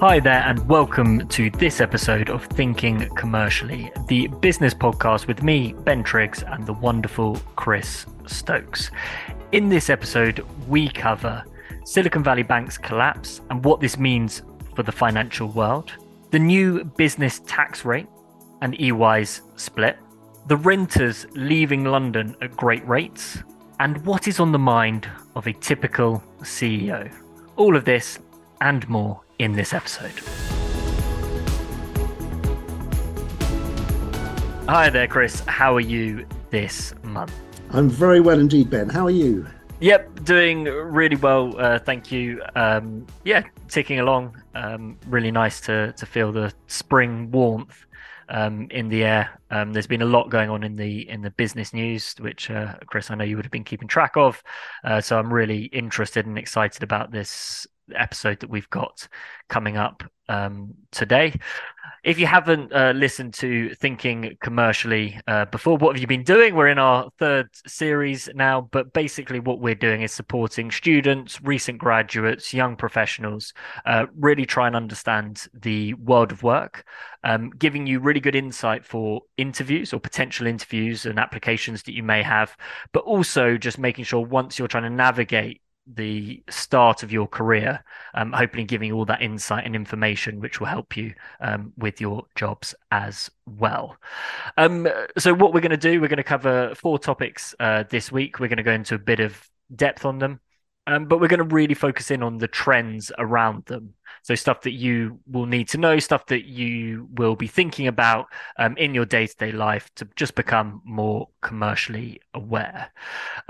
Hi there, and welcome to this episode of Thinking Commercially, the business podcast with me, Ben Triggs, and the wonderful Chris Stokes. In this episode, we cover Silicon Valley Bank's collapse and what this means for the financial world, the new business tax rate and EY's split, the renters leaving London at great rates, and what is on the mind of a typical CEO. All of this and more in this episode. Hi there, Chris. How are you this month? I'm very well indeed, Ben. How are you? Yep, doing really well. Uh, thank you. Um, yeah, ticking along. Um, really nice to to feel the spring warmth um, in the air. Um, there's been a lot going on in the in the business news, which uh, Chris, I know you would have been keeping track of. Uh, so I'm really interested and excited about this episode that we've got coming up um, today. If you haven't uh, listened to Thinking Commercially uh, before, what have you been doing? We're in our third series now, but basically, what we're doing is supporting students, recent graduates, young professionals, uh, really try and understand the world of work, um, giving you really good insight for interviews or potential interviews and applications that you may have, but also just making sure once you're trying to navigate the start of your career, um, hopefully giving all that insight and information which will help you um, with your jobs as well. Um, so, what we're going to do, we're going to cover four topics uh, this week. We're going to go into a bit of depth on them. Um, but we're going to really focus in on the trends around them. So, stuff that you will need to know, stuff that you will be thinking about um, in your day to day life to just become more commercially aware.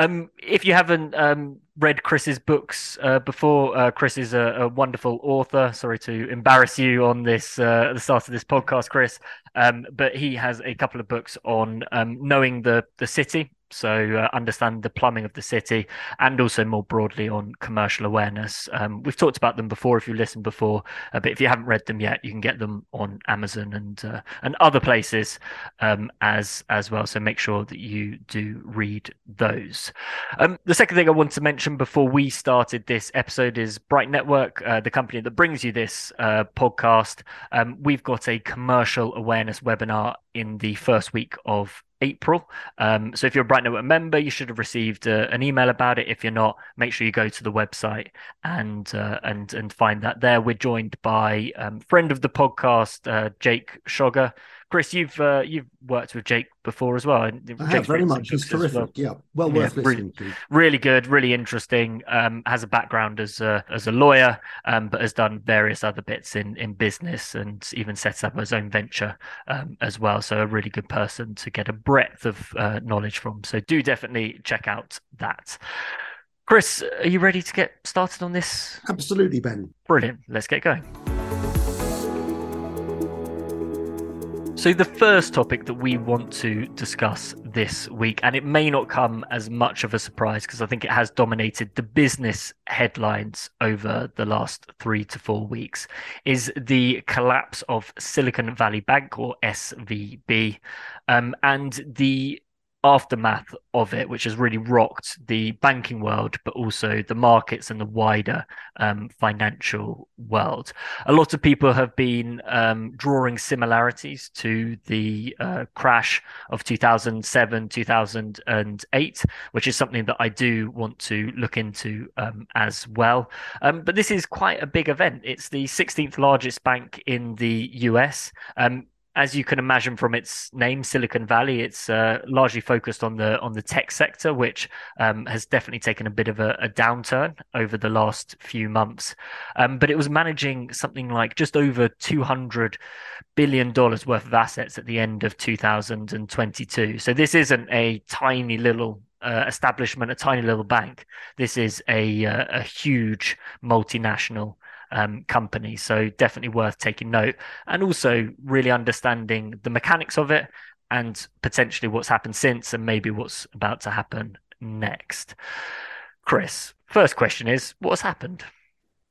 Um, if you haven't um, read Chris's books uh, before, uh, Chris is a, a, wonderful author. Sorry to embarrass you on this uh, at the start of this podcast, Chris, um, but he has a couple of books on um, knowing the the city so uh, understand the plumbing of the city and also more broadly on commercial awareness. Um, we've talked about them before if you listened before uh, but if you haven't read them yet you can get them on amazon and uh, and other places um, as as well. So make sure that you do read those. Um, the second thing i want to mention before we started this episode is bright network uh, the company that brings you this uh, podcast. Um, we've got a commercial awareness webinar in the first week of April. Um, so if you're a Bright Network member, you should have received uh, an email about it. If you're not, make sure you go to the website and uh, and and find that there. We're joined by um, friend of the podcast, uh, Jake Schogger, Chris, you've uh, you've worked with Jake before as well. I have very much. He's terrific. Well. Yeah, well worth yeah, listening really, to. Really good, really interesting. Um, has a background as a as a lawyer, um, but has done various other bits in in business and even set up his own venture um, as well. So a really good person to get a breadth of uh, knowledge from. So do definitely check out that. Chris, are you ready to get started on this? Absolutely, Ben. Brilliant. Let's get going. So, the first topic that we want to discuss this week, and it may not come as much of a surprise because I think it has dominated the business headlines over the last three to four weeks, is the collapse of Silicon Valley Bank or SVB um, and the aftermath of it, which has really rocked the banking world, but also the markets and the wider um, financial world. A lot of people have been um, drawing similarities to the uh, crash of 2007, 2008, which is something that I do want to look into um, as well. Um, but this is quite a big event. It's the 16th largest bank in the US. As you can imagine from its name, Silicon Valley, it's uh, largely focused on the on the tech sector, which um, has definitely taken a bit of a, a downturn over the last few months. Um, but it was managing something like just over two hundred billion dollars worth of assets at the end of 2022. So this isn't a tiny little uh, establishment, a tiny little bank. This is a uh, a huge multinational um, company. So definitely worth taking note and also really understanding the mechanics of it and potentially what's happened since and maybe what's about to happen next. Chris, first question is what's happened?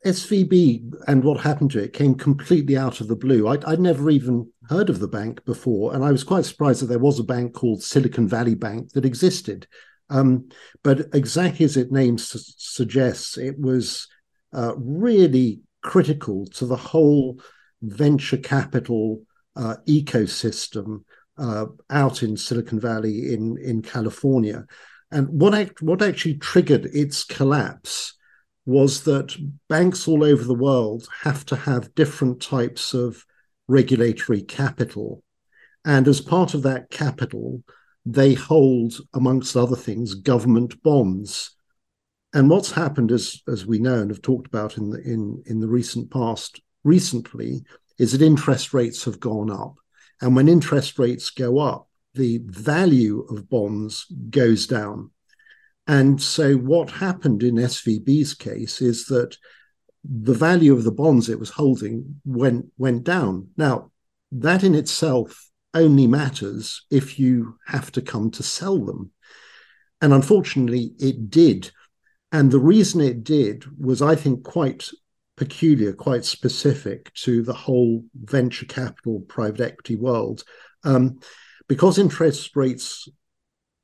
SVB and what happened to it came completely out of the blue. I'd, I'd, never even heard of the bank before, and I was quite surprised that there was a bank called Silicon Valley Bank that existed. Um, but exactly as its name su- suggests, it was uh, really critical to the whole venture capital uh, ecosystem uh, out in Silicon Valley in in California. And what act, what actually triggered its collapse was that banks all over the world have to have different types of regulatory capital. And as part of that capital, they hold, amongst other things, government bonds. And what's happened, as, as we know and have talked about in the, in, in the recent past, recently, is that interest rates have gone up. And when interest rates go up, the value of bonds goes down. And so, what happened in SVB's case is that the value of the bonds it was holding went went down. Now, that in itself only matters if you have to come to sell them. And unfortunately, it did. And the reason it did was, I think, quite peculiar, quite specific to the whole venture capital private equity world. Um, because interest rates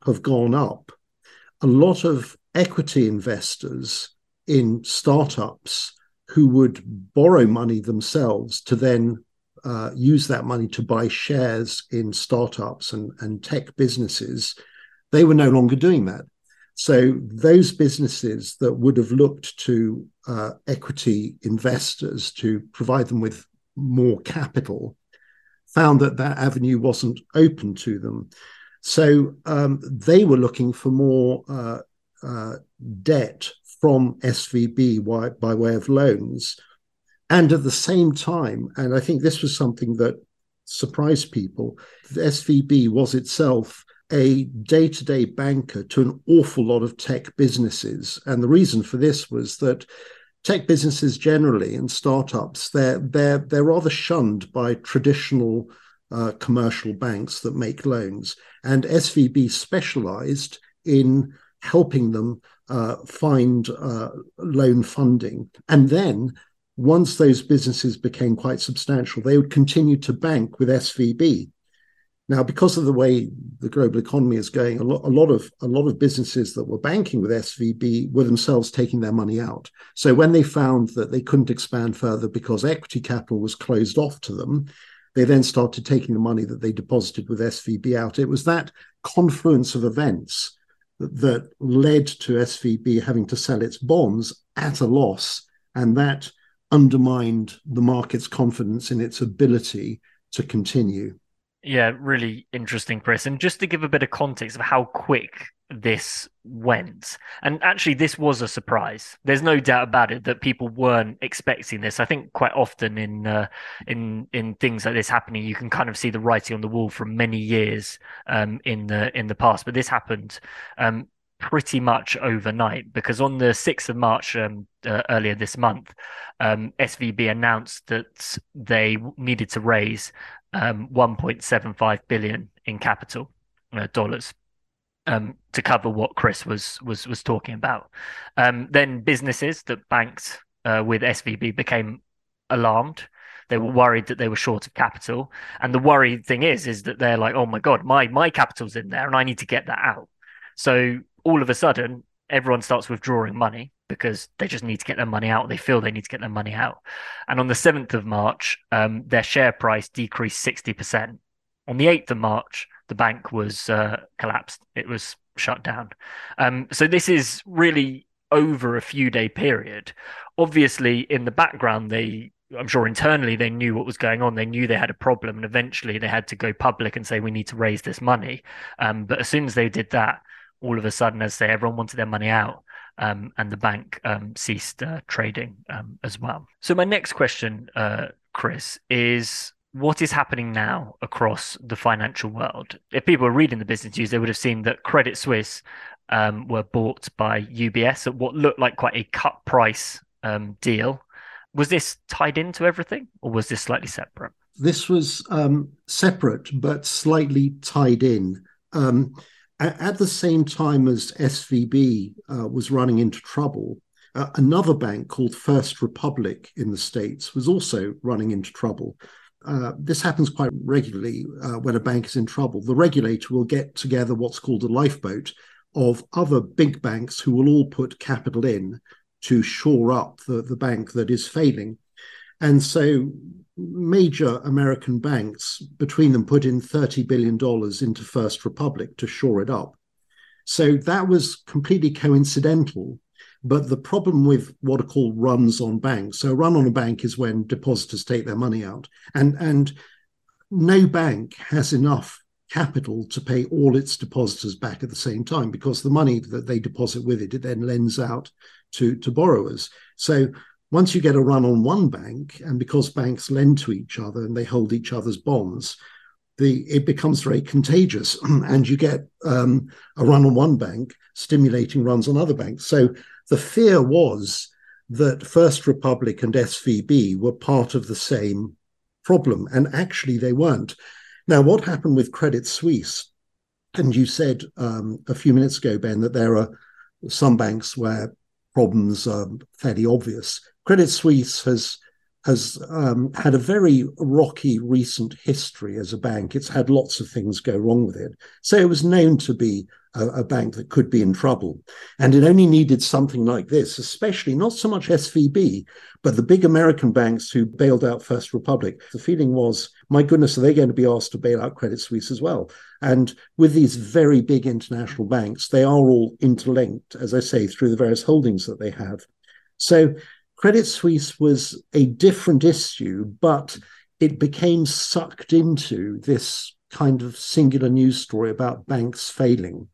have gone up, a lot of equity investors in startups who would borrow money themselves to then uh, use that money to buy shares in startups and, and tech businesses, they were no longer doing that. So those businesses that would have looked to uh, equity investors to provide them with more capital found that that avenue wasn't open to them. So um, they were looking for more uh, uh, debt from SVB by, by way of loans. And at the same time, and I think this was something that surprised people, SVB was itself a day to day banker to an awful lot of tech businesses. And the reason for this was that tech businesses generally and startups, they're, they're, they're rather shunned by traditional uh, commercial banks that make loans. And SVB specialized in helping them uh, find uh, loan funding. And then once those businesses became quite substantial, they would continue to bank with SVB. Now, because of the way the global economy is going, a lot, a lot of a lot of businesses that were banking with SVB were themselves taking their money out. So when they found that they couldn't expand further because equity capital was closed off to them, they then started taking the money that they deposited with SVB out. It was that confluence of events that, that led to SVB having to sell its bonds at a loss, and that undermined the market's confidence in its ability to continue. Yeah, really interesting, Chris. And just to give a bit of context of how quick this went, and actually, this was a surprise. There's no doubt about it that people weren't expecting this. I think quite often in uh, in in things like this happening, you can kind of see the writing on the wall from many years um, in the in the past. But this happened um, pretty much overnight because on the 6th of March um, uh, earlier this month, um, SVB announced that they needed to raise um, 1.75 billion in capital uh, dollars um, to cover what Chris was was was talking about. Um, then businesses that banked uh, with SVB became alarmed. They were worried that they were short of capital, and the worried thing is is that they're like, oh my god, my my capital's in there, and I need to get that out. So all of a sudden, everyone starts withdrawing money because they just need to get their money out. They feel they need to get their money out. And on the 7th of March, um, their share price decreased 60%. On the 8th of March, the bank was uh, collapsed. It was shut down. Um, so this is really over a few day period. Obviously, in the background, they I'm sure internally they knew what was going on. They knew they had a problem, and eventually they had to go public and say we need to raise this money. Um, but as soon as they did that, all of a sudden, as say everyone wanted their money out, um, and the bank um, ceased uh, trading um, as well. So my next question, uh, Chris, is what is happening now across the financial world? If people are reading the business news, they would have seen that Credit Suisse um, were bought by UBS at what looked like quite a cut price um, deal. Was this tied into everything, or was this slightly separate? This was um, separate, but slightly tied in. Um, at the same time as SVB uh, was running into trouble, uh, another bank called First Republic in the States was also running into trouble. Uh, this happens quite regularly uh, when a bank is in trouble. The regulator will get together what's called a lifeboat of other big banks who will all put capital in to shore up the, the bank that is failing. And so major American banks, between them, put in $30 billion into First Republic to shore it up. So that was completely coincidental. But the problem with what are called runs on banks, so a run on a bank is when depositors take their money out, and and no bank has enough capital to pay all its depositors back at the same time because the money that they deposit with it, it then lends out to to borrowers. So once you get a run on one bank, and because banks lend to each other and they hold each other's bonds, the it becomes very contagious, and you get um, a run on one bank stimulating runs on other banks. So the fear was that First Republic and SVB were part of the same problem, and actually they weren't. Now, what happened with Credit Suisse? And you said um, a few minutes ago, Ben, that there are some banks where problems are fairly obvious. Credit Suisse has has um, had a very rocky recent history as a bank. It's had lots of things go wrong with it. So it was known to be a, a, bank that could be in trouble. And it only needed something like this, especially not so much SVB, but the big American banks who bailed out First Republic. The feeling was, my goodness, are they going to be asked to bail out Credit Suisse as well? And with these very big international banks, they are all interlinked, as I say, through the various holdings that they have. So Credit Suisse was a different issue, but it became sucked into this kind of singular news story about banks failing.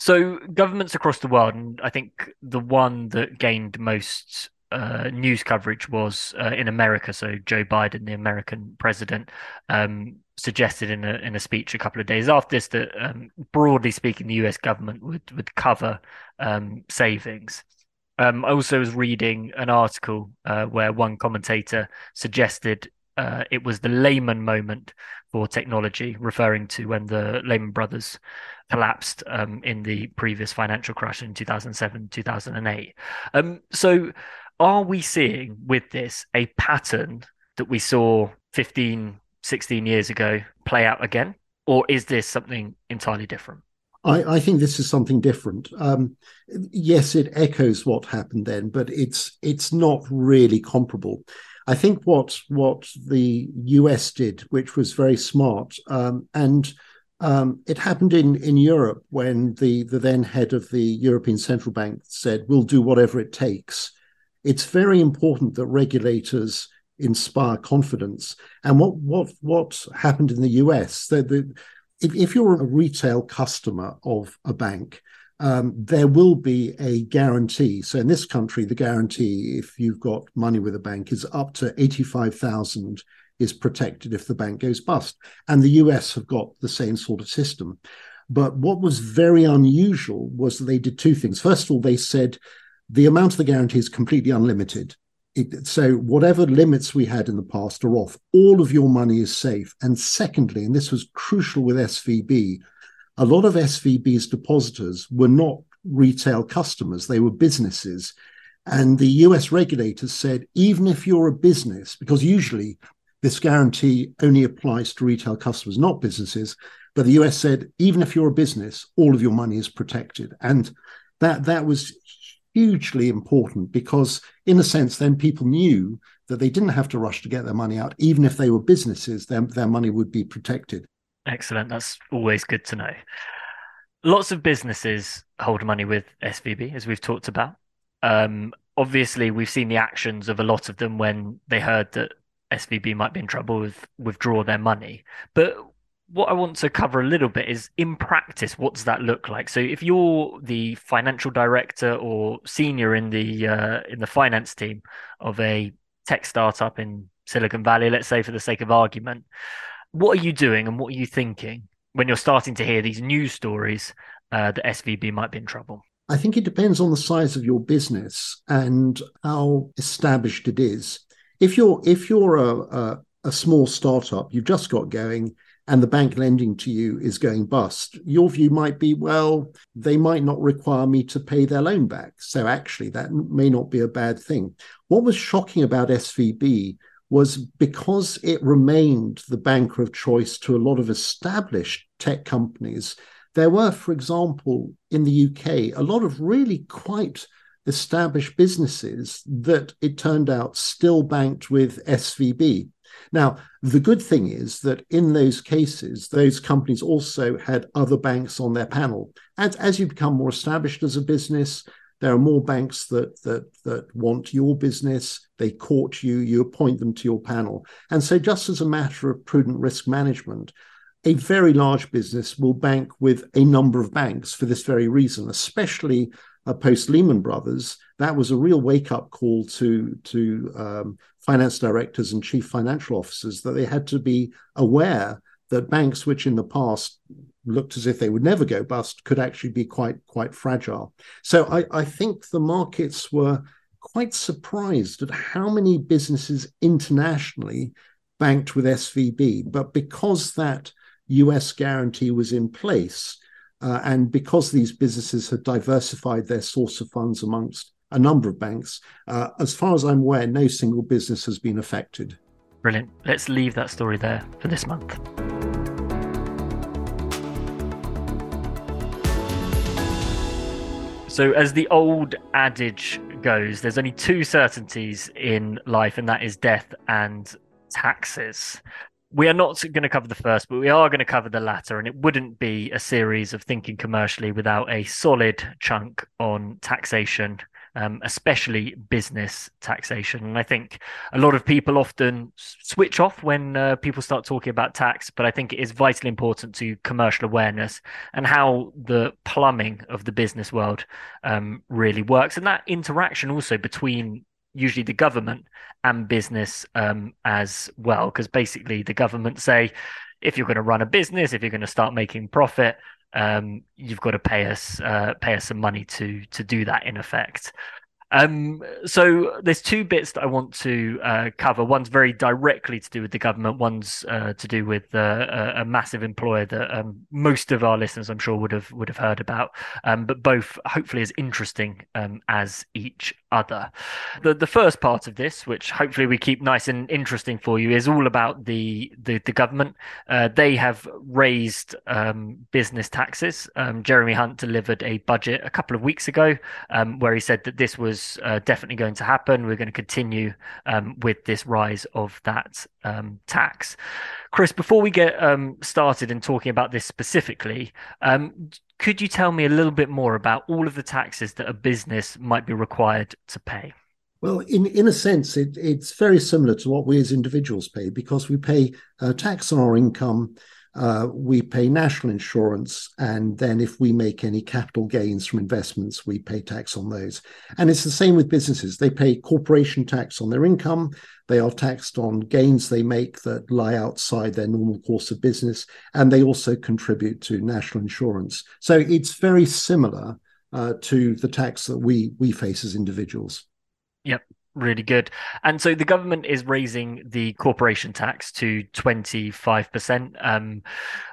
So, governments across the world, and I think the one that gained most uh, news coverage was uh, in America. So, Joe Biden, the American president, um, suggested in a in a speech a couple of days after this that, um, broadly speaking, the U.S. government would would cover um, savings. Um, I also was reading an article uh, where one commentator suggested uh, it was the Lehman moment for technology, referring to when the Lehman Brothers collapsed um, in the previous financial crash in 2007, 2008. Um, so, are we seeing with this a pattern that we saw 15, 16 years ago play out again? Or is this something entirely different? I, I, think this is something different. Um, yes, it echoes what happened then, but it's it's not really comparable. I think what what the US did, which was very smart, um, and um, it happened in in Europe when the the then head of the European Central Bank said, "We'll do whatever it takes." It's very important that regulators inspire confidence. And what what what happened in the US? The, the if, if you're a retail customer of a bank, um, there will be a guarantee. So in this country, the guarantee, if you've got money with a bank, is up to eighty-five thousand is protected if the bank goes bust. And the US have got the same sort of system. But what was very unusual was that they did two things. First of all, they said the amount of the guarantee is completely unlimited. It, so whatever limits we had in the past are off. All of your money is safe. And secondly, and this was crucial with SVB, a lot of SVB's depositors were not retail customers; they were businesses. And the US regulators said, even if you're a business, because usually this guarantee only applies to retail customers, not businesses. But the US said, even if you're a business, all of your money is protected. And that that was hugely important because, in a sense, then people knew that they didn't have to rush to get their money out. Even if they were businesses, their, their money would be protected. Excellent. That's always good to know. Lots of businesses hold money with SVB, as we've talked about. Um, obviously, we've seen the actions of a lot of them when they heard that SVB might be in trouble with withdraw their money. But what I want to cover a little bit is in practice, what does that look like? So if you're the financial director or senior in the uh, in the finance team of a tech startup in Silicon Valley, let's say for the sake of argument, what are you doing and what are you thinking when you're starting to hear these news stories uh, that SVB might be in trouble? I think it depends on the size of your business and how established it is. If you're if you're a, a, a small startup, you've just got going, and the bank lending to you is going bust, your view might be, well, they might not require me to pay their loan back. So actually, that may not be a bad thing. What was shocking about SVB was because it remained the banker of choice to a lot of established tech companies. There were, for example, in the UK, a lot of really quite established businesses that it turned out still banked with SVB. Now, the good thing is that in those cases, those companies also had other banks on their panel. And as you become more established as a business, there are more banks that that that want your business. They court you. You appoint them to your panel. And so, just as a matter of prudent risk management, a very large business will bank with a number of banks for this very reason, especially uh, post Lehman Brothers. That was a real wake up call to to um, finance directors and chief financial officers that they had to be aware that banks, which in the past looked as if they would never go bust, could actually be quite quite fragile. So I, I think the markets were quite surprised at how many businesses internationally banked with SVB, but because that US guarantee was in place, uh, and because these businesses had diversified their source of funds amongst a number of banks, uh, as far as I'm aware, no single business has been affected. Brilliant. Let's leave that story there for this month. So, as the old adage goes, there's only two certainties in life, and that is death and taxes. We are not going to cover the first, but we are going to cover the latter, and it wouldn't be a series of thinking commercially without a solid chunk on taxation um, especially business taxation. And I think a lot of people often switch off when uh, people start talking about tax, but I think it is vitally important to commercial awareness and how the plumbing of the business world um, really works. And that interaction also between usually the government and business um, as well, because basically the government say, if you're going to run a business, if you're going to start making profit, um, you've got to pay us uh, pay us some money to to do that in effect. Um, so there's two bits that I want to uh, cover. One's very directly to do with the government. One's uh, to do with uh, a, massive employer that um, most of our listeners, I'm sure, would have would have heard about. Um, but both hopefully as interesting um, as each other. The the first part of this, which hopefully we keep nice and interesting for you, is all about the the, the government. Uh, they have raised um, business taxes. Um, Jeremy Hunt delivered a budget a couple of weeks ago where he said that this was uh, definitely going to happen. We're going to continue um, with this rise of that um, tax. Chris, before we get um, started in talking about this specifically, um, could you tell me a little bit more about all of the taxes that a business might be required to pay? Well, in, in a sense, it, it's very similar to what we as individuals pay because we pay uh, tax on our income uh, we pay national insurance, and then if we make any capital gains from investments, we pay tax on those. And it's the same with businesses. They pay corporation tax on their income. They are taxed on gains they make that lie outside their normal course of business, and they also contribute to national insurance. So it's very similar uh, to the tax that we we face as individuals. Yep, really good. And so the government is raising the corporation tax to 25%. Um,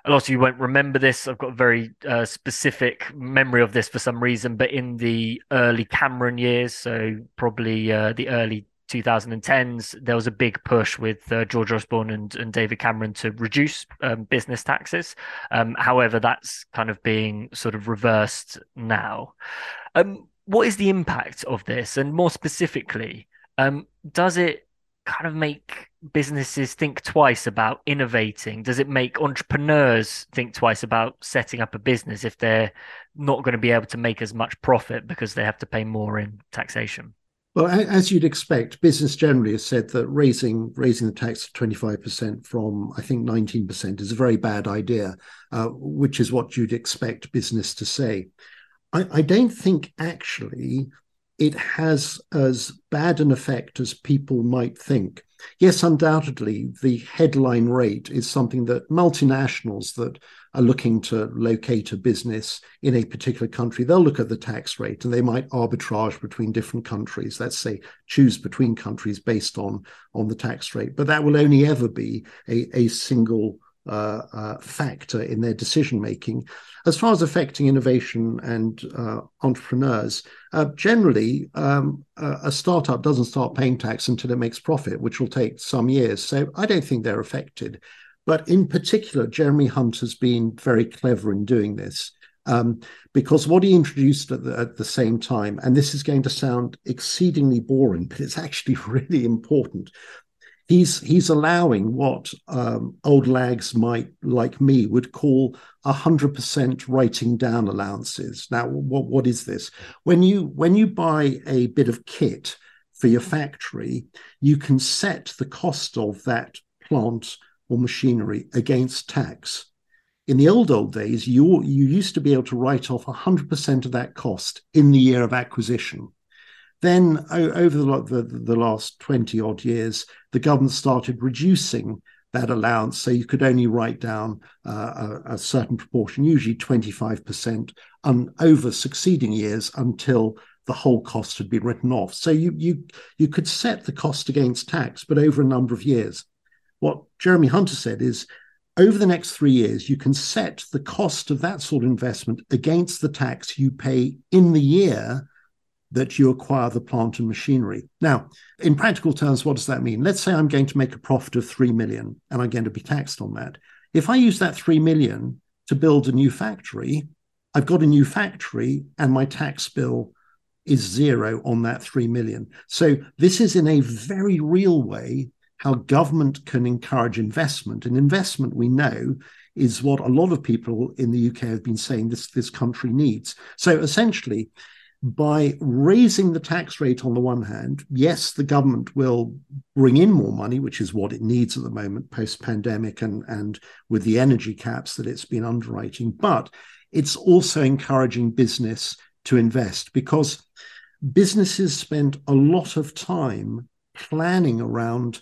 a lot of you won't remember this. I've got a very uh, specific memory of this for some reason, but in the early Cameron years, so probably uh, the early 2010s, there was a big push with uh, George Osborne and, and David Cameron to reduce um, business taxes. Um, however, that's kind of being sort of reversed now. Um, what is the impact of this? And more specifically, um, does it kind of make businesses think twice about innovating? Does it make entrepreneurs think twice about setting up a business if they're not going to be able to make as much profit because they have to pay more in taxation? Well, as you'd expect, business generally has said that raising raising the tax to twenty five percent from I think nineteen percent is a very bad idea, uh, which is what you'd expect business to say. I, I don't think actually it has as bad an effect as people might think. Yes, undoubtedly, the headline rate is something that multinationals that are looking to locate a business in a particular country, they'll look at the tax rate and they might arbitrage between different countries. Let's say choose between countries based on, on the tax rate. But that will only ever be a, a single uh, uh, factor in their decision making. As far as affecting innovation and uh, entrepreneurs, uh, generally, um, a startup doesn't start paying tax until it makes profit, which will take some years. So I don't think they're affected. But in particular, Jeremy Hunt has been very clever in doing this. Um, because what he introduced at the, at the same time, and this is going to sound exceedingly boring, but it's actually really important. He's he's allowing what um, old lags might like me would call hundred percent writing down allowances. Now, what what is this? When you when you buy a bit of kit for your factory, you can set the cost of that plant or machinery against tax in the old old days, you you used to be able to write off 100% of that cost in the year of acquisition. Then, over the, the, the last 20 odd years, the government started reducing that allowance so you could only write down uh, a, a, certain proportion, usually 25%, um, over succeeding years until the whole cost had been written off. So you you you could set the cost against tax, but over a number of years. What Jeremy Hunter said is over the next three years, you can set the cost of that sort of investment against the tax you pay in the year that you acquire the plant and machinery. Now, in practical terms, what does that mean? Let's say I'm going to make a profit of 3 million and I'm going to be taxed on that. If I use that 3 million to build a new factory, I've got a new factory and my tax bill is zero on that 3 million. So this is in a very real way how government can encourage investment. And investment, we know, is what a lot of people in the UK have been saying this, this country needs. So essentially, by raising the tax rate on the one hand, yes, the government will bring in more money, which is what it needs at the moment post pandemic and, and with the energy caps that it's been underwriting. But it's also encouraging business to invest because businesses spend a lot of time planning around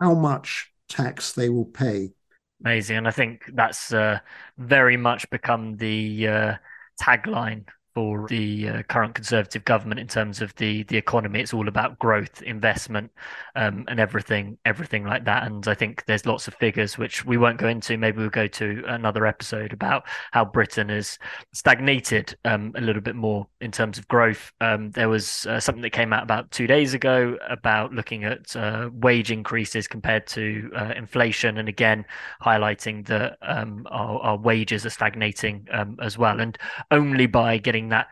how much tax they will pay. Amazing. And I think that's uh, very much become the uh, tagline for the uh, current Conservative government in terms of the the economy. It's all about growth, investment, um, and everything, everything like that. And I think there's lots of figures which we won't go into. Maybe we'll go to another episode about how Britain has stagnated um, a little bit more in terms of growth. Um, there was uh, something that came out about two days ago about looking at uh, wage increases compared to uh, inflation, and again highlighting that um, our, our, wages are stagnating um, as well, and only by getting getting that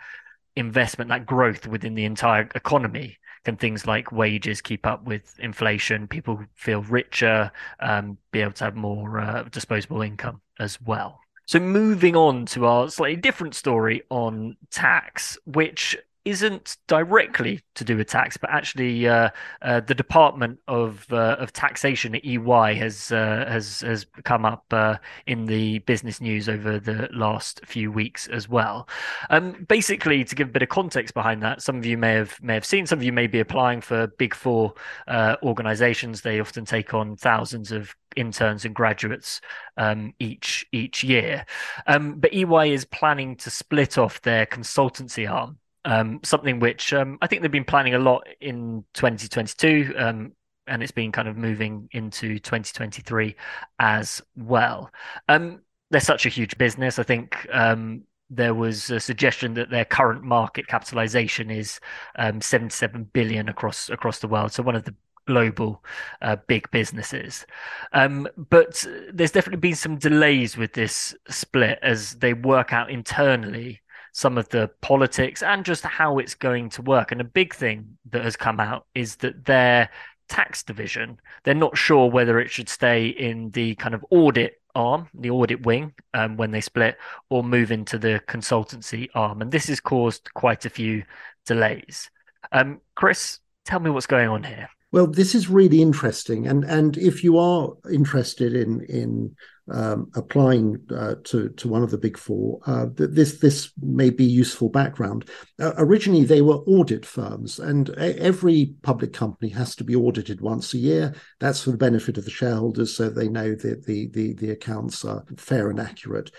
investment, that growth within the entire economy? Can things like wages keep up with inflation? People feel richer, um, be able to have more uh, disposable income as well. So, moving on to our slightly different story on tax, which isn't directly to do with tax, but actually uh, uh, the Department of uh, of Taxation at EY has uh, has has come up uh, in the business news over the last few weeks as well. Um, basically, to give a bit of context behind that, some of you may have may have seen, some of you may be applying for Big Four uh, organisations. They often take on thousands of interns and graduates um, each each year. Um, but EY is planning to split off their consultancy arm um, something which um, I think they've been planning a lot in 2022, um, and it's been kind of moving into 2023 as well. Um, they're such a huge business. I think um, there was a suggestion that their current market capitalization is um, 77 billion across across the world. So one of the global uh, big businesses. Um, but there's definitely been some delays with this split as they work out internally some of the politics and just how it's going to work. And a big thing that has come out is that their tax division, they're not sure whether it should stay in the kind of audit arm, the audit wing, um, when they split, or move into the consultancy arm. And this has caused quite a few delays. Um, Chris, tell me what's going on here. Well, this is really interesting, and and if you are interested in in um, applying uh, to to one of the big four, uh, this this may be useful background. Uh, originally, they were audit firms, and every public company has to be audited once a year. That's for the benefit of the shareholders, so they know that the the the accounts are fair and accurate.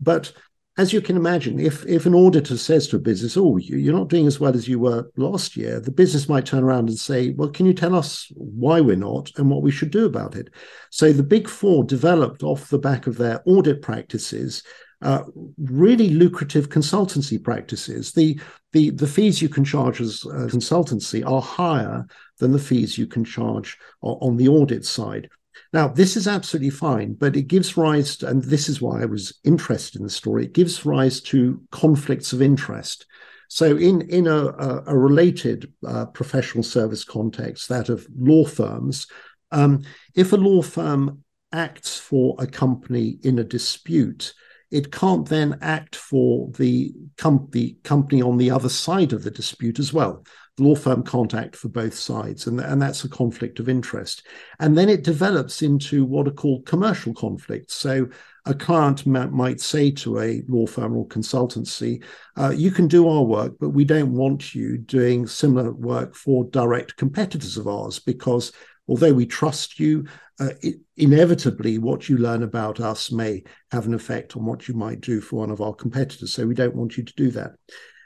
But as you can imagine, if if an auditor says to a business, "Oh, you're not doing as well as you were last year," the business might turn around and say, "Well, can you tell us why we're not and what we should do about it?" So the Big Four developed off the back of their audit practices. Uh, really lucrative consultancy practices. The, the the fees you can charge as a consultancy are higher than the fees you can charge on the audit side. Now, this is absolutely fine, but it gives rise to, and this is why I was interested in the story, it gives rise to conflicts of interest. So, in, in a, a, a related uh, professional service context, that of law firms, um, if a law firm acts for a company in a dispute, it can't then act for the, com- the company on the other side of the dispute as well. Law firm can't act for both sides, and, and that's a conflict of interest. And then it develops into what are called commercial conflicts. So a client might say to a law firm or consultancy, uh, you can do our work, but we don't want you doing similar work for direct competitors of ours because although we trust you, uh, it, inevitably what you learn about us may have an effect on what you might do for one of our competitors. So we don't want you to do that.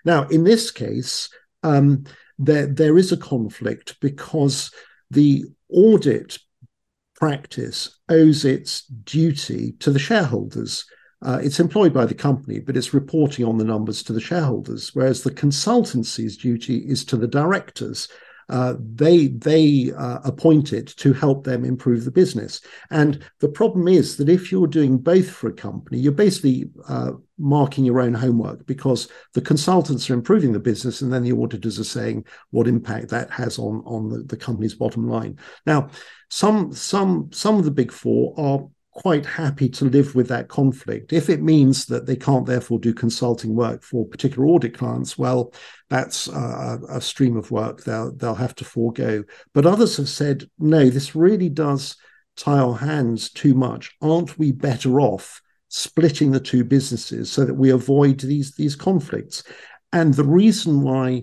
Now, in this case, um, there there is a conflict because the audit practice owes its duty to the shareholders. Uh, it's employed by the company, but it's reporting on the numbers to the shareholders, whereas the consultancy's duty is to the directors uh, they they uh, appointed to help them improve the business. And the problem is that if you're doing both for a company, you're basically uh, marking your own homework because the consultants are improving the business, and then the auditors are saying what impact that has on on the, the company's bottom line. Now, some some some of the big four are quite happy to live with that conflict. If it means that they can't therefore do consulting work for particular audit clients, well, that's a, a stream of work they'll they'll have to forego. But others have said, no, this really does tie our hands too much. Aren't we better off splitting the two businesses so that we avoid these these conflicts? And the reason why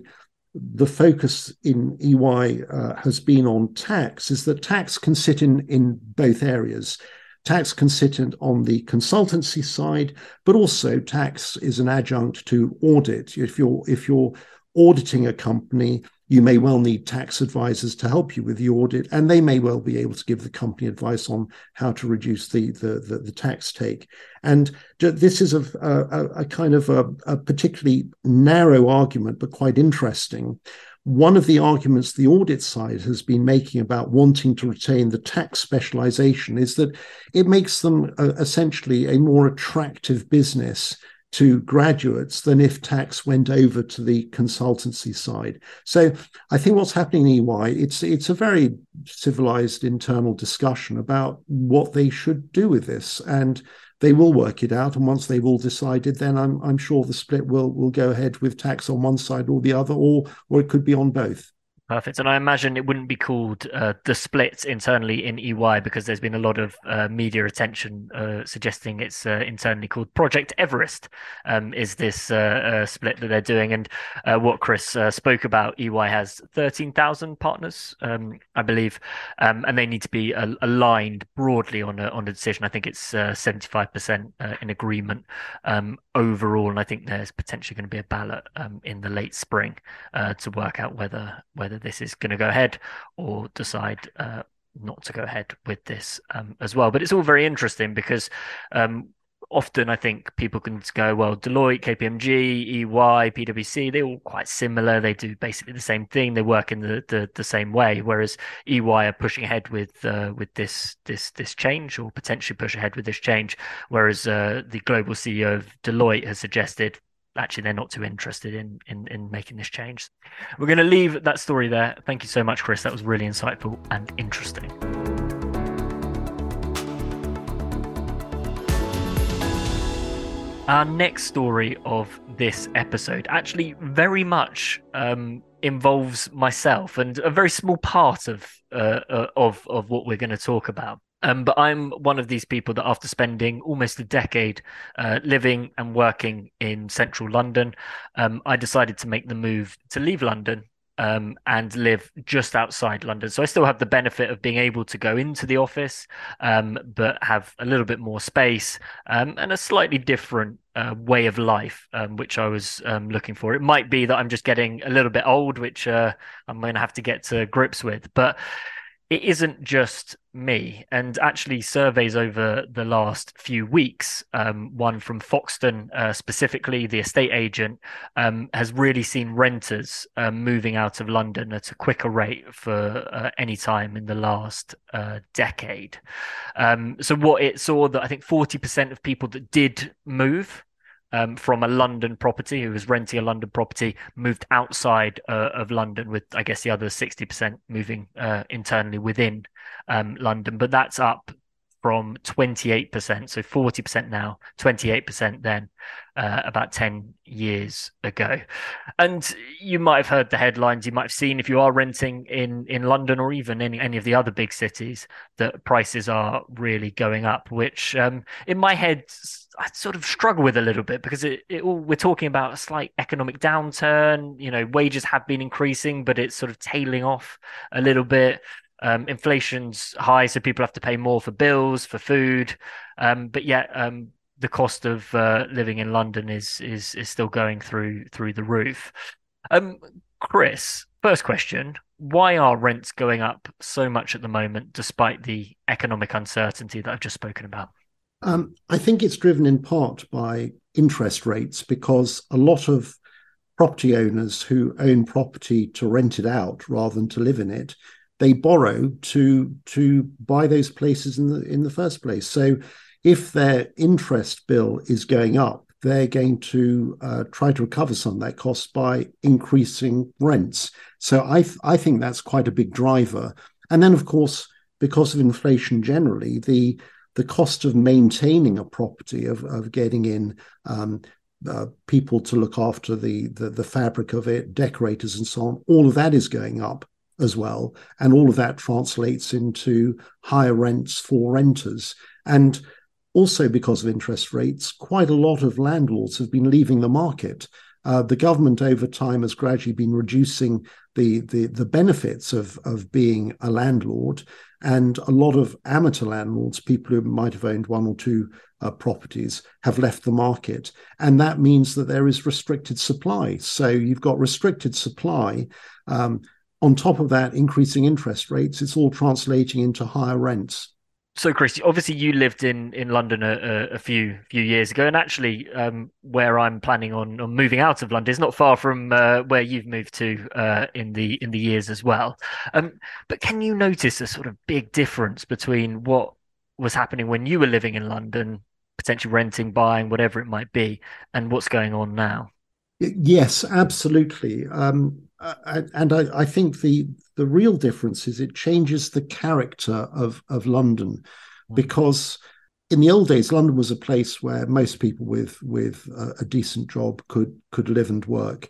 the focus in EY uh, has been on tax is that tax can sit in in both areas. Tax sit on the consultancy side, but also tax is an adjunct to audit. If you're if you're auditing a company, you may well need tax advisors to help you with the audit, and they may well be able to give the company advice on how to reduce the the, the, the tax take. And this is a, uh, a, a kind of a, a particularly narrow argument, but quite interesting one of the arguments the audit side has been making about wanting to retain the tax specialization is that it makes them uh, essentially a more attractive business to graduates than if tax went over to the consultancy side. So I think what's happening in EY, it's it's a very civilized internal discussion about what they should do with this. And they will work it out. And once they've all decided, then I'm I'm sure the split will will go ahead with tax on one side or the other, or or it could be on both. Perfect. And I imagine it wouldn't be called uh, the split internally in EY because there's been a lot of uh, media attention uh, suggesting it's uh, internally called Project Everest. Um, is this uh, uh, split that they're doing? And what Chris spoke about, EY has 13,000 partners, um, I believe, um, and they need to be aligned broadly on a, on a decision. I think it's 75% in agreement um, overall, and I think there's potentially going to be a ballot um, in the late spring to work out whether whether this is going to go ahead or decide uh, not to go ahead with this um, as well. But it's all very interesting because um, often I think people can go, well, Deloitte, KPMG, EY, PwC, they're all quite similar. They do basically the same thing. They work in the, the, the same way. Whereas EY are pushing ahead with uh, with this this this change or potentially push ahead with this change. Whereas uh, the global CEO of Deloitte has suggested actually they're not too interested in in in making this change. We're going to leave that story there. Thank you so much, Chris. That was really insightful and interesting. Our next story of this episode actually very much um, involves myself and a very small part of uh, uh of of what we're going to talk about. Um, but I'm one of these people that, after spending almost a decade uh, living and working in central London, um, I decided to make the move to leave London um, and live just outside London. So I still have the benefit of being able to go into the office, um, but have a little bit more space um, and a slightly different uh, way of life, um, which I was um, looking for. It might be that I'm just getting a little bit old, which uh, I'm going to have to get to grips with. But it isn't just me. And actually, surveys over the last few weeks, um, one from Foxton uh, specifically, the estate agent, um, has really seen renters um, moving out of London at a quicker rate for uh, any time in the last uh, decade. Um, so, what it saw that I think 40% of people that did move um, from a London property who was renting a London property moved outside uh, of London, with I guess the other sixty percent moving uh, internally within um, London. But that's up from 28%, so 40% now, 28% then, uh, about 10 years ago. And you might have heard the headlines, you might have seen if you are renting in, in London or even any, any of the other big cities, that prices are really going up, which um, in my head, I sort of struggle with a little bit because it, it all, we're talking about a slight economic downturn. You know, wages have been increasing, but it's sort of tailing off a little bit. Um, inflation's high, so people have to pay more for bills, for food. Um, but yet, um, the cost of uh, living in London is is is still going through through the roof. Um, Chris, first question: Why are rents going up so much at the moment, despite the economic uncertainty that I've just spoken about? Um, I think it's driven in part by interest rates because a lot of property owners who own property to rent it out rather than to live in it they borrow to to buy those places in the in the first place. So if their interest bill is going up, they're going to uh, try to recover some of that cost by increasing rents. So I th- I think that's quite a big driver. And then of course, because of inflation generally, the the cost of maintaining a property of of getting in um, uh, people to look after the, the the fabric of it, decorators and so on, all of that is going up as well. And all of that translates into higher rents for renters. And also because of interest rates, quite a lot of landlords have been leaving the market. Uh, the government over time has gradually been reducing the, the, the benefits of, of being a landlord. And a lot of amateur landlords, people who might have owned one or two uh, properties, have left the market. And that means that there is restricted supply. So you've got restricted supply. Um, on top of that, increasing interest rates, it's all translating into higher rents. So, Chris, obviously you lived in in London a, a few few years ago, and actually, um, where I'm planning on, on moving out of London is not far from uh, where you've moved to uh, in the in the years as well. Um, but can you notice a sort of big difference between what was happening when you were living in London, potentially renting, buying, whatever it might be, and what's going on now? Yes, absolutely. Um, uh, and I, I, think the the real difference is it changes the character of of London, because in the old days London was a place where most people with with a, a decent job could could live and work,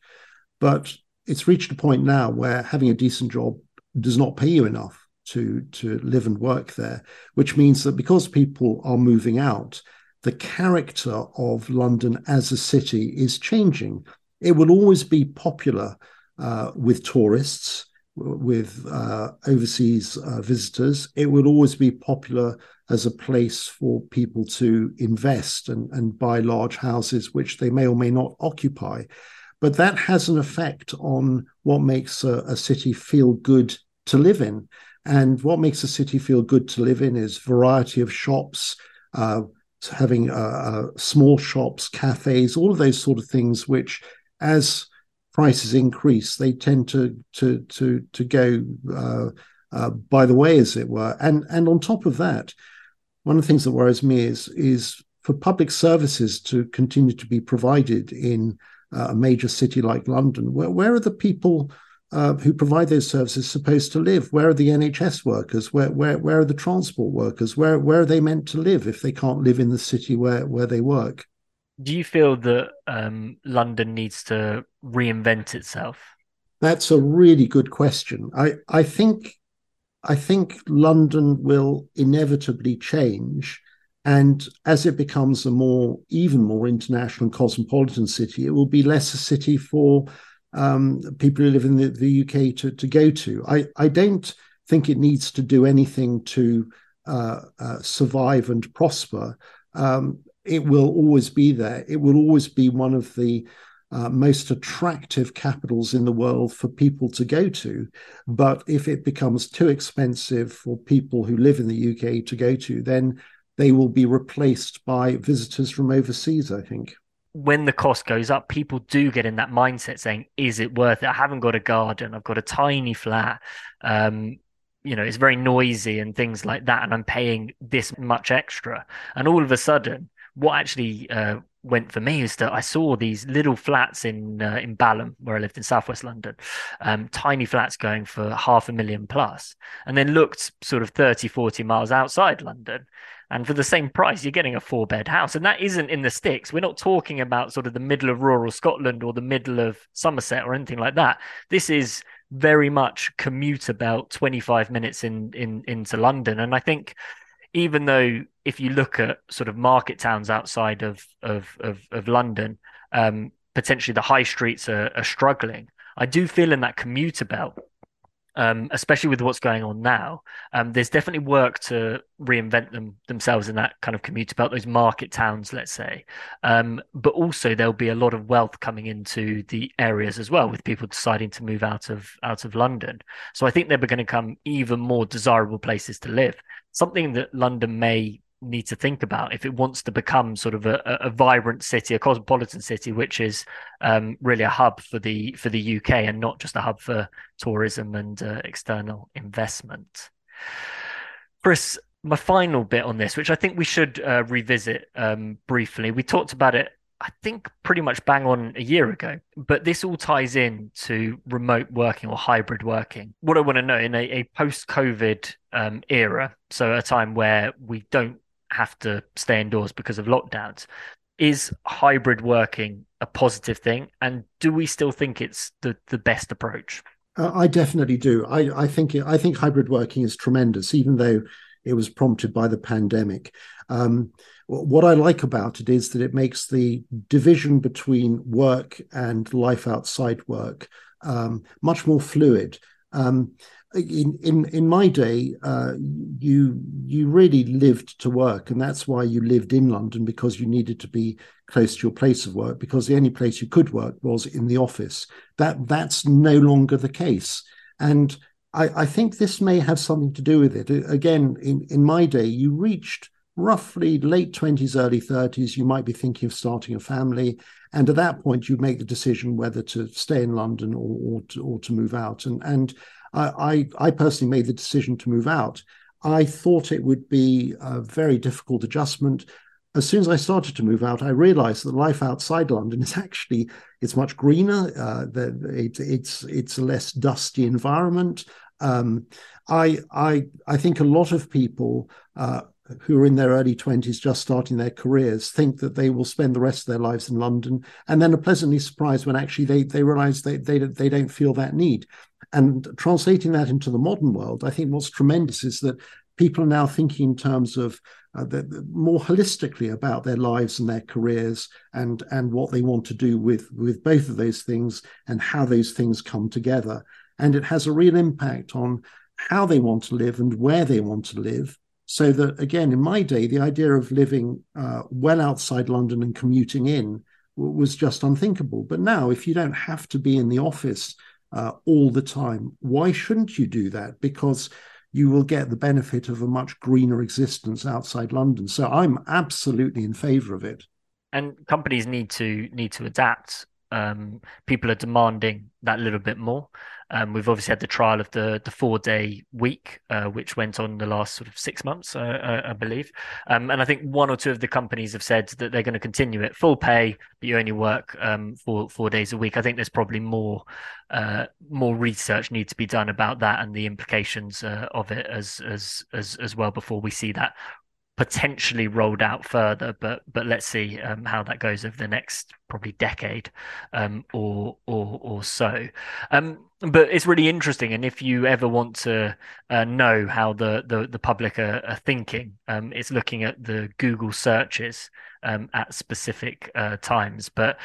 but it's reached a point now where having a decent job does not pay you enough to to live and work there, which means that because people are moving out, the character of London as a city is changing. It will always be popular uh, with tourists, with uh, overseas uh, visitors. It will always be popular as a place for people to invest and, and buy large houses, which they may or may not occupy. But that has an effect on what makes a, a city feel good to live in. And what makes a city feel good to live in is variety of shops, uh, having uh, uh, small shops, cafes, all of those sort of things, which as prices increase, they tend to to to to go uh, uh, by the way, as it were. And and on top of that, one of the things that worries me is is for public services to continue to be provided in uh, a major city like London. Where where are the people? Uh, who provide those services supposed to live? Where are the NHS workers? Where where where are the transport workers? Where where are they meant to live if they can't live in the city where where they work? Do you feel that um, London needs to reinvent itself? That's a really good question. I, I think I think London will inevitably change. And as it becomes a more, even more international and cosmopolitan city, it will be less a city for um, people who live in the, the, UK to, to go to. I, I don't think it needs to do anything to uh, uh, survive and prosper. Um, it will always be there. It will always be one of the uh, most attractive capitals in the world for people to go to. But if it becomes too expensive for people who live in the UK to go to, then they will be replaced by visitors from overseas, I think. When the cost goes up, people do get in that mindset saying, is it worth it? I haven't got a garden, I've got a tiny flat. Um, you know, it's very noisy and things like that, and I'm paying this much extra. And all of a sudden, what actually uh, went for me is that I saw these little flats in uh, in Balham, where I lived in Southwest London, um, tiny flats going for half a million plus, and then looked sort of 30, 40 miles outside London. And for the same price, you're getting a four bed house. And that isn't in the sticks. We're not talking about sort of the middle of rural Scotland or the middle of Somerset or anything like that. This is very much commute about 25 minutes in, in into London. And I think even though if you look at sort of market towns outside of of of, of London, um, potentially the high streets are, are struggling. I do feel in that commuter belt um, especially with what's going on now. Um, there's definitely work to reinvent them themselves in that kind of community about those market towns, let's say. Um, but also there'll be a lot of wealth coming into the areas as well, with people deciding to move out of out of London. So I think they're going to become even more desirable places to live. Something that London may need to think about if it wants to become sort of a, a vibrant city, a cosmopolitan city, which is um, really a hub for the for the UK and not just a hub for tourism and uh, external investment. Chris, my final bit on this, which I think we should uh, revisit um, briefly. We talked about it, I think, pretty much bang on a year ago, but this all ties in to remote working or hybrid working. What I want to know in a, a post COVID um, era, so a time where we don't have to stay indoors because of lockdowns. Is hybrid working a positive thing? And do we still think it's the, the best approach? Uh, I definitely do. I, I think I think hybrid working is tremendous, even though it was prompted by the pandemic. Um, what I like about it is that it makes the division between work and life outside work um, much more fluid. Um, in in in my day, uh, you you really lived to work, and that's why you lived in London because you needed to be close to your place of work. Because the only place you could work was in the office. That that's no longer the case, and I, I think this may have something to do with it. Uh, again, in in my day, you reached roughly late 20s, early 30s, you might be thinking of starting a family. And at that point, you make the decision whether to stay in London or, or, to, or to move out. And, and I, I personally made the decision to move out. I thought it would be a very difficult adjustment. As soon as I started to move out, I realized that life outside London is actually it's much greener. Uh, it, it's it's a less dusty environment. Um, I I I think a lot of people uh, who are in their early 20s just starting their careers think that they will spend the rest of their lives in London and then are pleasantly surprised when actually they, they realize they, they, they don't feel that need. And translating that into the modern world, I think what's tremendous is that people are now thinking in terms of uh, the, more holistically about their lives and their careers and and what they want to do with with both of those things and how those things come together and it has a real impact on how they want to live and where they want to live so that, again, in my day, the idea of living uh, well outside London and commuting in was just unthinkable. But now, if you don't have to be in the office uh, all the time, why shouldn't you do that? Because you will get the benefit of a much greener existence outside London. So I'm absolutely in favor of it. And companies need to need to adapt. Um, people are demanding that little bit more. Um, we've obviously had the trial of the the four day week, uh, which went on the last sort of six months, uh, uh, I believe. Um, and I think one or two of the companies have said that they're going to continue it full pay, but you only work um, four four days a week. I think there's probably more uh, more research need to be done about that and the implications uh, of it as as as as well before we see that potentially rolled out further, but but let's see um, how that goes over the next probably decade um, or or or so. Um, but it's really interesting. And if you ever want to uh, know how the, the, the public are, are thinking, um, it's looking at the Google searches um, at specific uh, times. But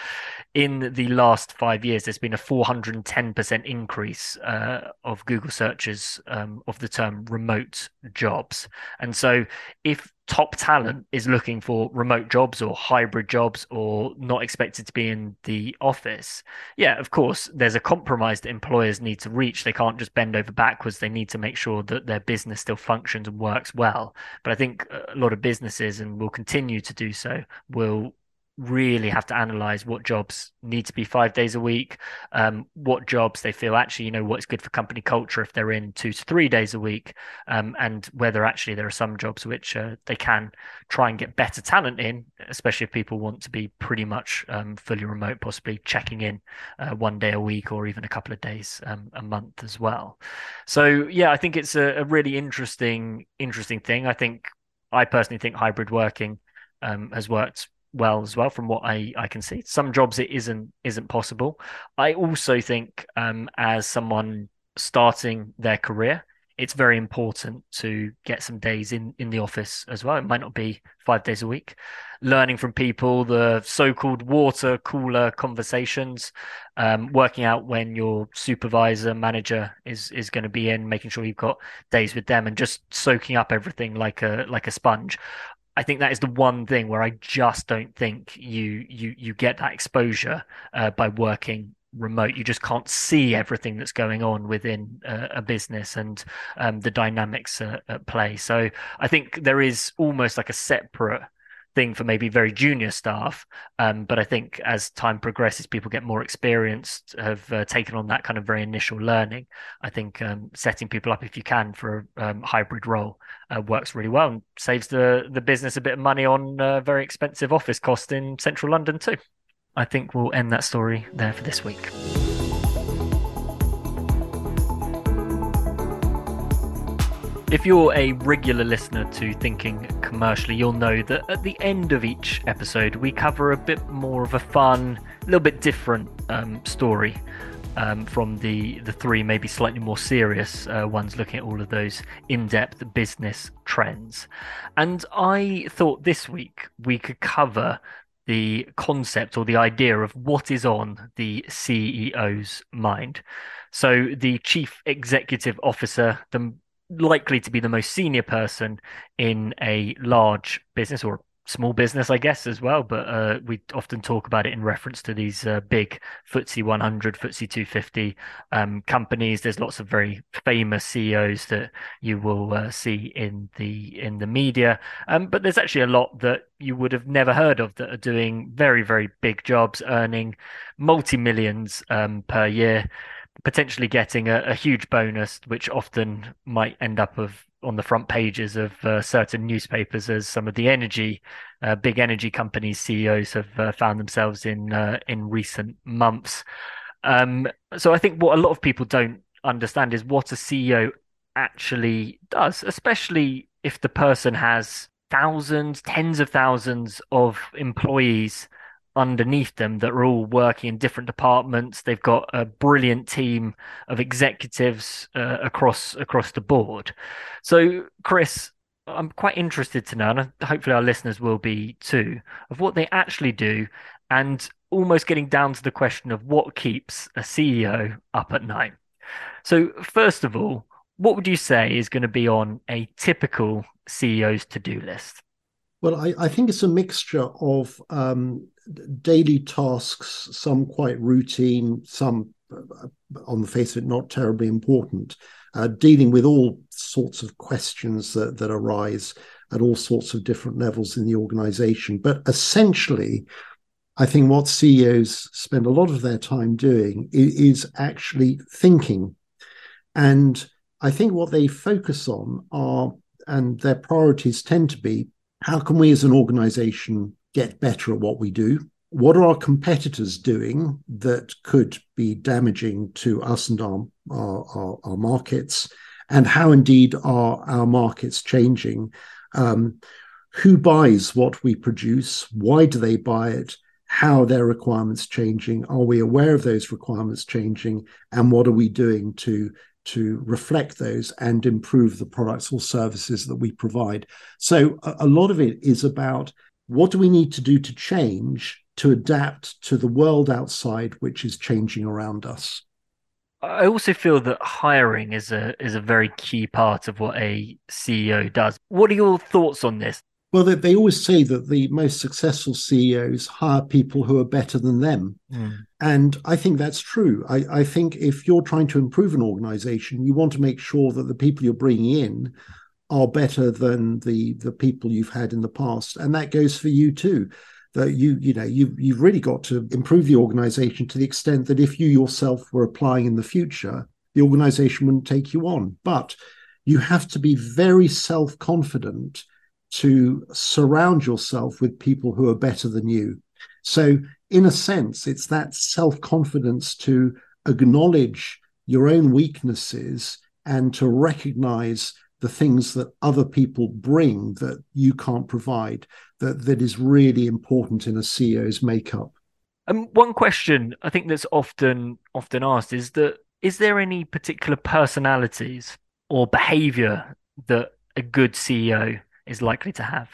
in the last five years, there's been a 410% increase uh, of Google searches um, of the term remote jobs. And so if top talent is looking for remote jobs or hybrid jobs or not expected to be in the office, yeah, of course, there's a compromise that employers need to reach. They can't just bend over backwards. They need to make sure that their business still functions and works well. But I think a lot of businesses, and will continue to do so, will really have to analyze what jobs need to be five days a week, um, what jobs they feel actually, you know, what's good for company culture if they're in two to three days a week, um, and whether actually there are some jobs which uh, they can try and get better talent in, especially if people want to be pretty much um, fully remote, possibly checking in uh, one day a week or even a couple of days um, a month as well. So yeah, I think it's a, a really interesting, interesting thing. I think I personally think hybrid working um, has worked well as well from what I, I can see. Some jobs it isn't isn't possible. I also think um, as someone starting their career, it's very important to get some days in in the office as well. It might not be five days a week. Learning from people, the so-called water cooler conversations, um, working out when your supervisor manager is is going to be in, making sure you've got days with them, and just soaking up everything like a like a sponge. I think that is the one thing where I just don't think you you you get that exposure uh, by working remote. You just can't see everything that's going on within uh, a business and um, the dynamics uh, at play. So I think there is almost like a separate thing for maybe very junior staff. Um, but I think as time progresses, people get more experienced, have uh, taken on that kind of very initial learning. I think um, setting people up, if you can, for a um, hybrid role uh, works really well and saves the, the business a bit of money on uh, very expensive office cost in central London too. I think we'll end that story there for this week. If you're a regular listener to Thinking Commercially, you'll know that at the end of each episode, we cover a bit more of a fun, a little bit different um, story um, from the, the three, maybe slightly more serious uh, ones, looking at all of those in depth business trends. And I thought this week we could cover the concept or the idea of what is on the CEO's mind. So, the chief executive officer, the likely to be the most senior person in a large business or small business, I guess, as well. But uh, we often talk about it in reference to these uh, big FTSE 100, FTSE 250 um, companies. There's lots of very famous CEOs that you will uh, see in the in the media, um, but there's actually a lot that you would have never heard of that are doing very very big jobs, earning multi millions um, per year potentially getting a, a, huge bonus, which often might end up of on the front pages of uh, certain newspapers, as some of the energy, uh, big energy companies CEOs have uh, found themselves in uh, in recent months. Um, so I think what a lot of people don't understand is what a CEO actually does, especially if the person has thousands, tens of thousands of employees underneath them that are all working in different departments. They've got a brilliant team of executives uh, across across the board. So, Chris, I'm quite interested to know, and hopefully our listeners will be too, of what they actually do, and almost getting down to the question of what keeps a CEO up at night. So, first of all, what would you say is going to be on a typical CEO's to do list? Well, I, I, think it's a mixture of um, daily tasks, some quite routine, some uh, on the face of it not terribly important, uh, dealing with all sorts of questions that, that arise at all sorts of different levels in the organization. But essentially, I think what CEOs spend a lot of their time doing is, is actually thinking. And I think what they focus on are, and their priorities tend to be, how can we as an organization get better at what we do? What are our competitors doing that could be damaging to us and our, our, our, our markets? And how indeed are our markets changing? Um, who buys what we produce? Why do they buy it? how are their requirements changing? Are we aware of those requirements changing? And what are we doing to to reflect those and improve the products or services that we provide? So a, a lot of it is about what do we need to do to change to adapt to the world outside, which is changing around us. I also feel that hiring is a is a very key part of what a CEO does. What are your thoughts on this? Well, they, they always say that the most successful CEOs hire people who are better than them. Mm. And I think that's true. I, I think if you're trying to improve an organization, you want to make sure that the people you're bringing in are better than the the people you've had in the past and that goes for you too that you you know you you've really got to improve the organization to the extent that if you yourself were applying in the future the organization wouldn't take you on but you have to be very self-confident to surround yourself with people who are better than you so in a sense it's that self-confidence to acknowledge your own weaknesses and to recognize the things that other people bring that you can't provide that that is really important in a CEO's makeup. And um, one question I think that's often often asked is that is there any particular personalities or behavior that a good CEO is likely to have?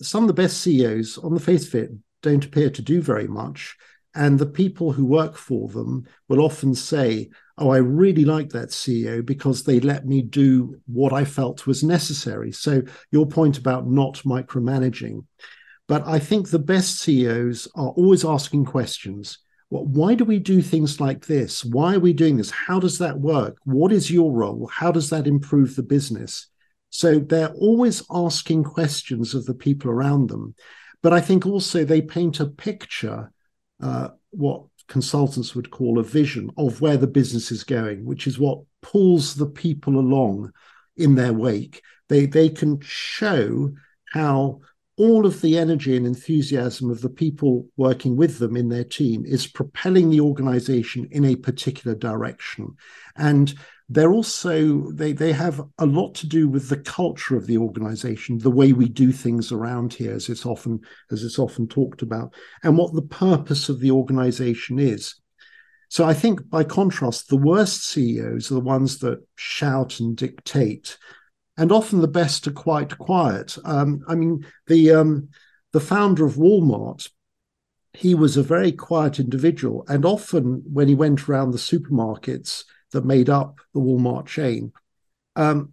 Some of the best CEOs, on the face of it, don't appear to do very much. And the people who work for them will often say, Oh, I really like that CEO because they let me do what I felt was necessary. So, your point about not micromanaging. But I think the best CEOs are always asking questions. Why do we do things like this? Why are we doing this? How does that work? What is your role? How does that improve the business? So they're always asking questions of the people around them. But I think also they paint a picture uh, what consultants would call a vision of where the business is going, which is what pulls the people along in their wake. They they can show how all of the energy and enthusiasm of the people working with them in their team is propelling the organization in a particular direction. And they're also they they have a lot to do with the culture of the organization the way we do things around here as it's often as it's often talked about and what the purpose of the organization is. So i think by contrast the worst ceos are the ones that shout and dictate and often the best are quite quiet. Um, i mean the um, the founder of walmart he was a very quiet individual and often when he went around the supermarkets that made up the Walmart chain, um,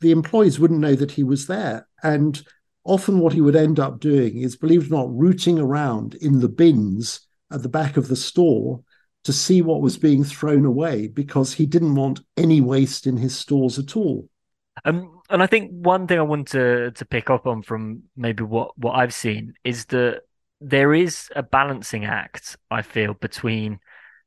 the employees wouldn't know that he was there. And often what he would end up doing is, believe it or not, rooting around in the bins at the back of the store to see what was being thrown away because he didn't want any waste in his stores at all. Um, and I think one thing I want to to pick up on from maybe what what I've seen is that there is a balancing act. I feel between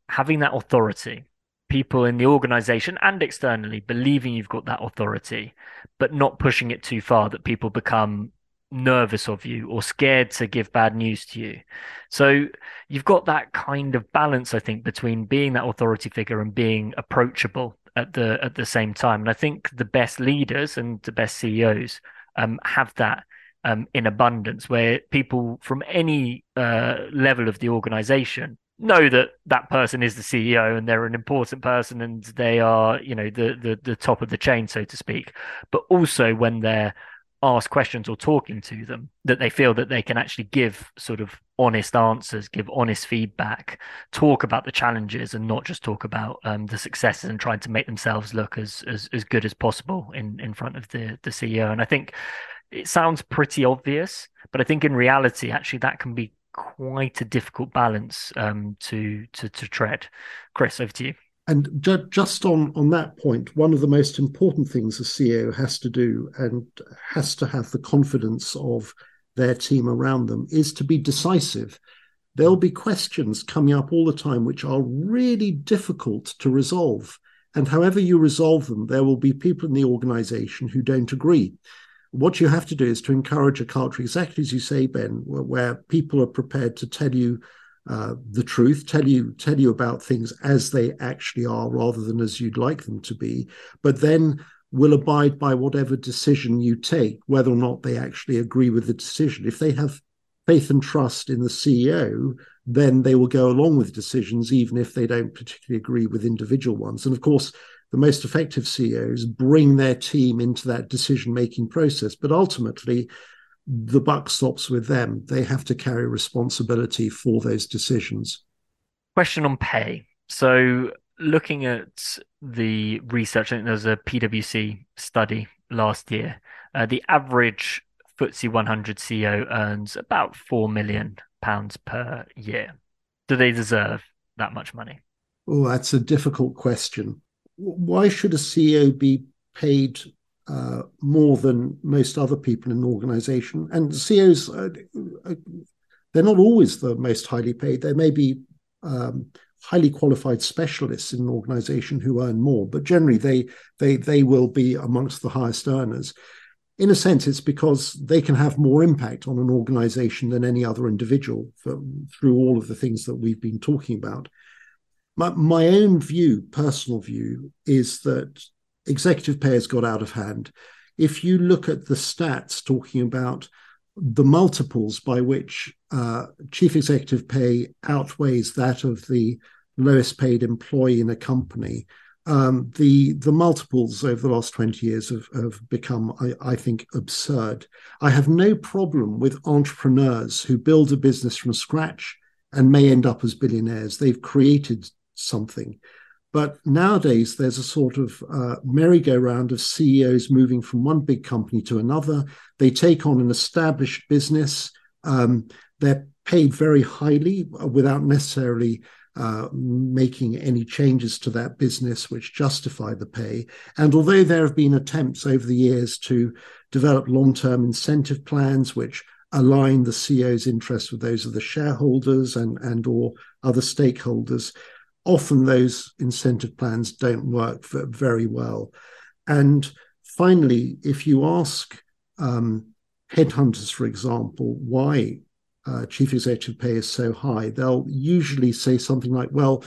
having that authority people in the organization and externally believing you've got that authority, but not pushing it too far that people become nervous of you or scared to give bad news to you. So you've got that kind of balance, I think, between being that authority figure and being approachable at the at the same time. And I think the best leaders and the best CEOs um, have that um, in abundance, where people from any uh, level of the organization know that that person is the CEO and they're an important person and they are, you know, the the the top of the chain, so to speak. But also when they're asked questions or talking to them, that they feel that they can actually give sort of honest answers, give honest feedback, talk about the challenges, and not just talk about um, the successes and trying to make themselves look as as as good as possible in in front of the the CEO. And I think it sounds pretty obvious, but I think in reality, actually, that can be quite a difficult balance um, to, to to tread. Chris, over to you. And ju- just on on that point, one of the most important things a CEO has to do and has to have the confidence of their team around them is to be decisive. There'll be questions coming up all the time which are really difficult to resolve. And however you resolve them, there will be people in the organization who don't agree what you have to do is to encourage a culture, exactly as you say, Ben, where, where people are prepared to tell you uh, the truth, tell you tell you about things as they actually are, rather than as you'd like them to be, but then will abide by whatever decision you take, whether or not they actually agree with the decision. If they have faith and trust in the CEO, then they will go along with decisions, even if they don't particularly agree with individual ones. And of course, the most effective CEOs bring their team into that decision making process. But ultimately, the buck stops with them. They have to carry responsibility for those decisions. Question on pay. So, looking at the research, I think there was a PwC study last year. Uh, the average FTSE 100 CEO earns about 4 million pounds per year. Do they deserve that much money? Oh, that's a difficult question. Why should a CEO be paid uh, more than most other people in an organization? And CEOs, uh, they're not always the most highly paid. There may be um, highly qualified specialists in an organization who earn more, but generally they they they will be amongst the highest earners in a sense, it's because they can have more impact on an organization than any other individual for, through all of the things that we've been talking about. My, my own view, personal view, is that executive pay has got out of hand. If you look at the stats talking about the multiples by which uh, chief executive pay outweighs that of the lowest paid employee in a company, um, the the multiples over the last 20 years have, have become, I, I, think, absurd. I have no problem with entrepreneurs who build a business from scratch and may end up as billionaires. They've created something. But nowadays, there's a sort of uh, merry-go-round of CEOs moving from one big company to another. They take on an established business. Um, they're paid very highly without necessarily uh, making any changes to that business which justify the pay. And although there have been attempts over the years to develop long term incentive plans which align the CEO's interests with those of the shareholders and, and or other stakeholders, often those incentive plans don't work very well. And finally, if you ask um, headhunters, for example, why uh, chief executive pay is so high, they'll usually say something like, well,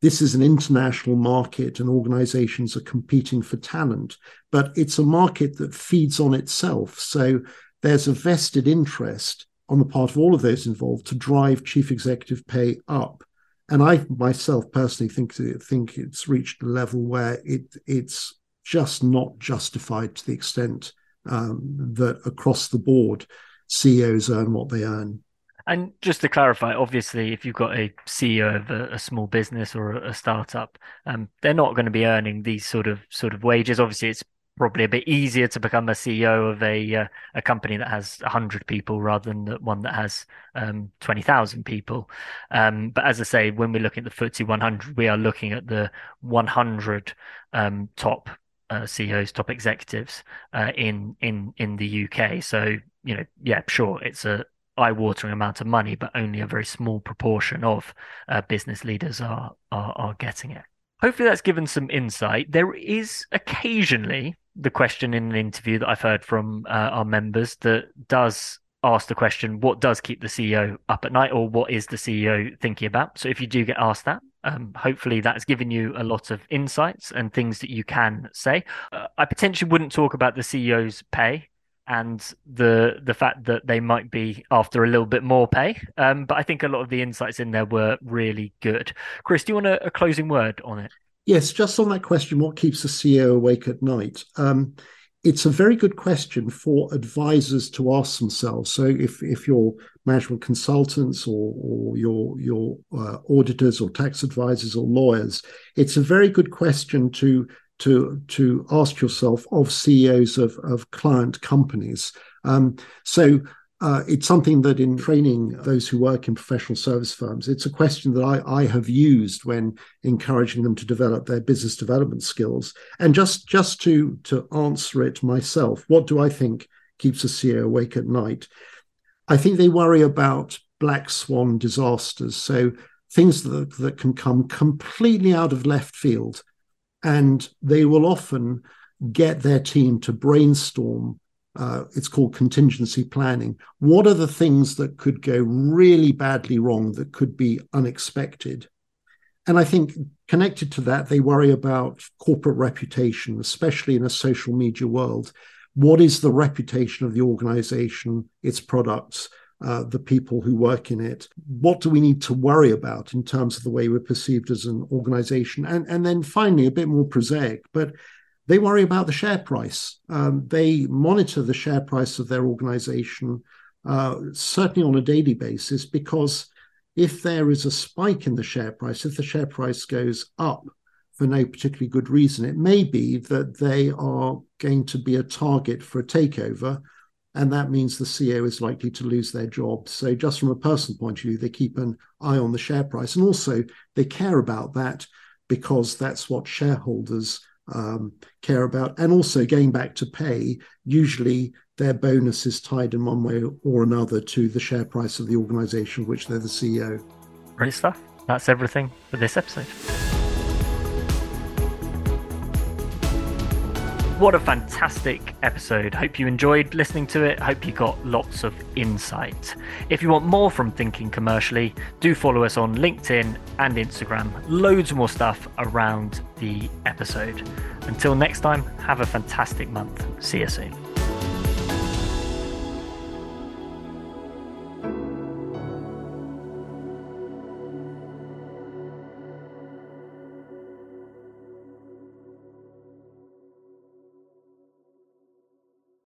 this is an international market and organizations are competing for talent, but it's a market that feeds on itself. So there's a vested interest on the part of all of those involved to drive chief executive pay up. And I myself personally think think it's reached a level where it it's just not justified to the extent um, that across the board CEOs earn what they earn. And just to clarify, obviously, if you've got a CEO of a, a small business or a, a startup, um, they're not going to be earning these sort of sort of wages. Obviously, it's probably a bit easier to become a CEO of a uh, a company that has hundred people rather than the one that has um, twenty thousand people. Um, but as I say, when we look at the FTSE 100, we are looking at the 100 um, top uh, CEOs, top executives uh, in in in the UK. So you know, yeah, sure, it's a eye-watering amount of money, but only a very small proportion of uh, business leaders are, are are getting it. Hopefully, that's given some insight. There is occasionally the question in an interview that I've heard from uh, our members that does ask the question, "What does keep the CEO up at night?" or "What is the CEO thinking about?" So, if you do get asked that, um, hopefully that's given you a lot of insights and things that you can say. Uh, I potentially wouldn't talk about the CEO's pay and the the fact that they might be after a little bit more pay. Um, but I think a lot of the insights in there were really good. Chris, do you want a, a closing word on it? Yes, just on that question, what keeps the CEO awake at night? Um, it's a very good question for advisors to ask themselves. So, if if you're management consultants or, or your your uh, auditors or tax advisors or lawyers, it's a very good question to to to ask yourself of CEOs of of client companies. Um, so uh, it's something that in training those who work in professional service firms, it's a question that I, I have used when encouraging them to develop their business development skills. And just just to to answer it myself, what do I think keeps a CEO awake at night? I think they worry about black swan disasters. So things that, that can come completely out of left field and they will often get their team to brainstorm. Uh, it's called contingency planning. What are the things that could go really badly wrong that could be unexpected? And I think connected to that, they worry about corporate reputation, especially in a social media world. What is the reputation of the organization, its products? uh, the people who work in it. What do we need to worry about in terms of the way we're perceived as an organization? And, and then finally, a bit more prosaic, but they worry about the share price. Um, they monitor the share price of their organization, uh, certainly on a daily basis, because if there is a spike in the share price, if the share price goes up for no particularly good reason, it may be that they are going to be a target for a takeover. And that means the CEO is likely to lose their job. So, just from a personal point of view, they keep an eye on the share price. And also, they care about that because that's what shareholders um, care about. And also, going back to pay, usually their bonus is tied in one way or another to the share price of the organization which they're the CEO. Great stuff. That's everything for this episode. What a fantastic episode. Hope you enjoyed listening to it. Hope you got lots of insight. If you want more from Thinking Commercially, do follow us on LinkedIn and Instagram. Loads more stuff around the episode. Until next time, have a fantastic month. See you soon.